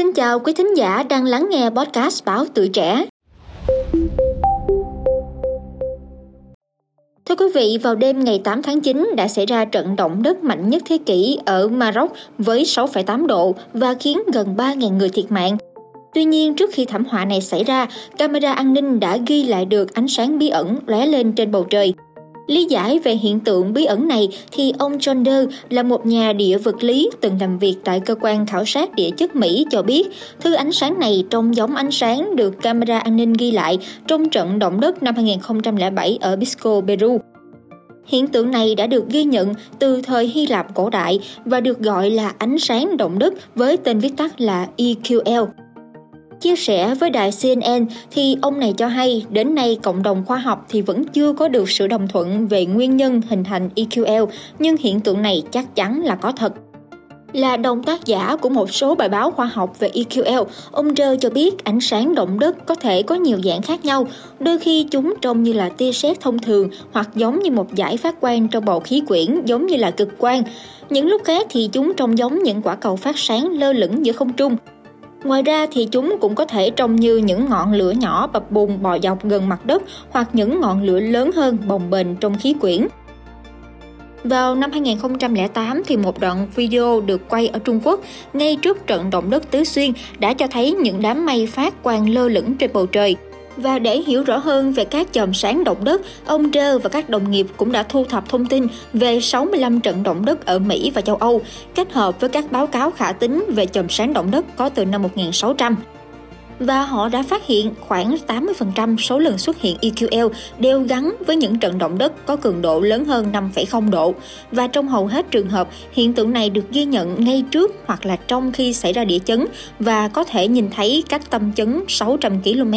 Xin chào quý thính giả đang lắng nghe podcast Báo Tuổi Trẻ. Thưa quý vị, vào đêm ngày 8 tháng 9 đã xảy ra trận động đất mạnh nhất thế kỷ ở Maroc với 6,8 độ và khiến gần 3.000 người thiệt mạng. Tuy nhiên, trước khi thảm họa này xảy ra, camera an ninh đã ghi lại được ánh sáng bí ẩn lóe lên trên bầu trời. Lý giải về hiện tượng bí ẩn này thì ông John Doe là một nhà địa vật lý từng làm việc tại cơ quan khảo sát địa chất Mỹ cho biết thứ ánh sáng này trông giống ánh sáng được camera an ninh ghi lại trong trận động đất năm 2007 ở Pisco, Peru. Hiện tượng này đã được ghi nhận từ thời Hy Lạp cổ đại và được gọi là ánh sáng động đất với tên viết tắt là EQL. Chia sẻ với đài CNN thì ông này cho hay đến nay cộng đồng khoa học thì vẫn chưa có được sự đồng thuận về nguyên nhân hình thành EQL, nhưng hiện tượng này chắc chắn là có thật là đồng tác giả của một số bài báo khoa học về EQL, ông Rơ cho biết ánh sáng động đất có thể có nhiều dạng khác nhau, đôi khi chúng trông như là tia sét thông thường hoặc giống như một giải phát quang trong bầu khí quyển giống như là cực quang. Những lúc khác thì chúng trông giống những quả cầu phát sáng lơ lửng giữa không trung. Ngoài ra thì chúng cũng có thể trông như những ngọn lửa nhỏ bập bùng bò dọc gần mặt đất hoặc những ngọn lửa lớn hơn bồng bềnh trong khí quyển. Vào năm 2008 thì một đoạn video được quay ở Trung Quốc ngay trước trận động đất Tứ Xuyên đã cho thấy những đám mây phát quang lơ lửng trên bầu trời. Và để hiểu rõ hơn về các chòm sáng động đất, ông Rơ và các đồng nghiệp cũng đã thu thập thông tin về 65 trận động đất ở Mỹ và châu Âu, kết hợp với các báo cáo khả tính về chòm sáng động đất có từ năm 1600 và họ đã phát hiện khoảng 80% số lần xuất hiện EQL đều gắn với những trận động đất có cường độ lớn hơn 5,0 độ và trong hầu hết trường hợp hiện tượng này được ghi nhận ngay trước hoặc là trong khi xảy ra địa chấn và có thể nhìn thấy cách tâm chấn 600 km.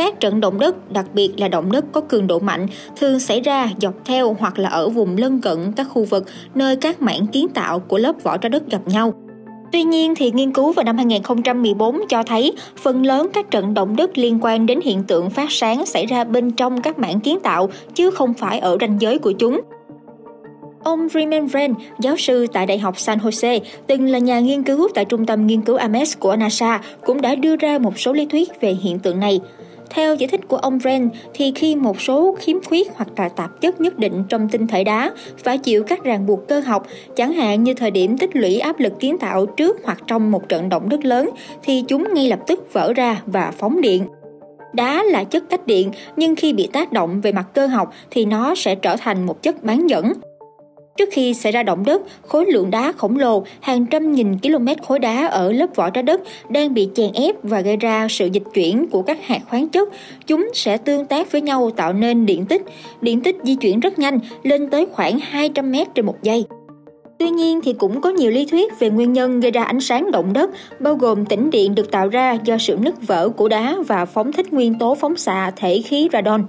Các trận động đất, đặc biệt là động đất có cường độ mạnh, thường xảy ra dọc theo hoặc là ở vùng lân cận các khu vực nơi các mảng kiến tạo của lớp vỏ trái đất gặp nhau. Tuy nhiên thì nghiên cứu vào năm 2014 cho thấy phần lớn các trận động đất liên quan đến hiện tượng phát sáng xảy ra bên trong các mảng kiến tạo chứ không phải ở ranh giới của chúng. Ông Freeman Wren, giáo sư tại Đại học San Jose, từng là nhà nghiên cứu tại Trung tâm Nghiên cứu Ames của NASA, cũng đã đưa ra một số lý thuyết về hiện tượng này. Theo giải thích của ông Wren, thì khi một số khiếm khuyết hoặc là tạp chất nhất định trong tinh thể đá phải chịu các ràng buộc cơ học, chẳng hạn như thời điểm tích lũy áp lực kiến tạo trước hoặc trong một trận động đất lớn, thì chúng ngay lập tức vỡ ra và phóng điện. Đá là chất tách điện, nhưng khi bị tác động về mặt cơ học thì nó sẽ trở thành một chất bán dẫn. Trước khi xảy ra động đất, khối lượng đá khổng lồ, hàng trăm nghìn km khối đá ở lớp vỏ trái đất đang bị chèn ép và gây ra sự dịch chuyển của các hạt khoáng chất. Chúng sẽ tương tác với nhau tạo nên điện tích. Điện tích di chuyển rất nhanh, lên tới khoảng 200 m trên một giây. Tuy nhiên thì cũng có nhiều lý thuyết về nguyên nhân gây ra ánh sáng động đất, bao gồm tĩnh điện được tạo ra do sự nứt vỡ của đá và phóng thích nguyên tố phóng xạ thể khí radon.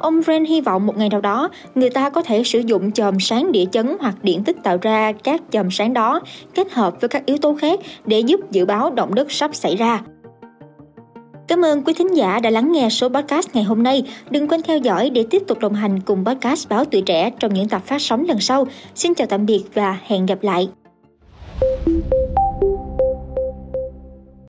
Ông Ren hy vọng một ngày nào đó, người ta có thể sử dụng chòm sáng địa chấn hoặc điện tích tạo ra các chòm sáng đó kết hợp với các yếu tố khác để giúp dự báo động đất sắp xảy ra. Cảm ơn quý thính giả đã lắng nghe số podcast ngày hôm nay. Đừng quên theo dõi để tiếp tục đồng hành cùng podcast Báo Tuổi Trẻ trong những tập phát sóng lần sau. Xin chào tạm biệt và hẹn gặp lại.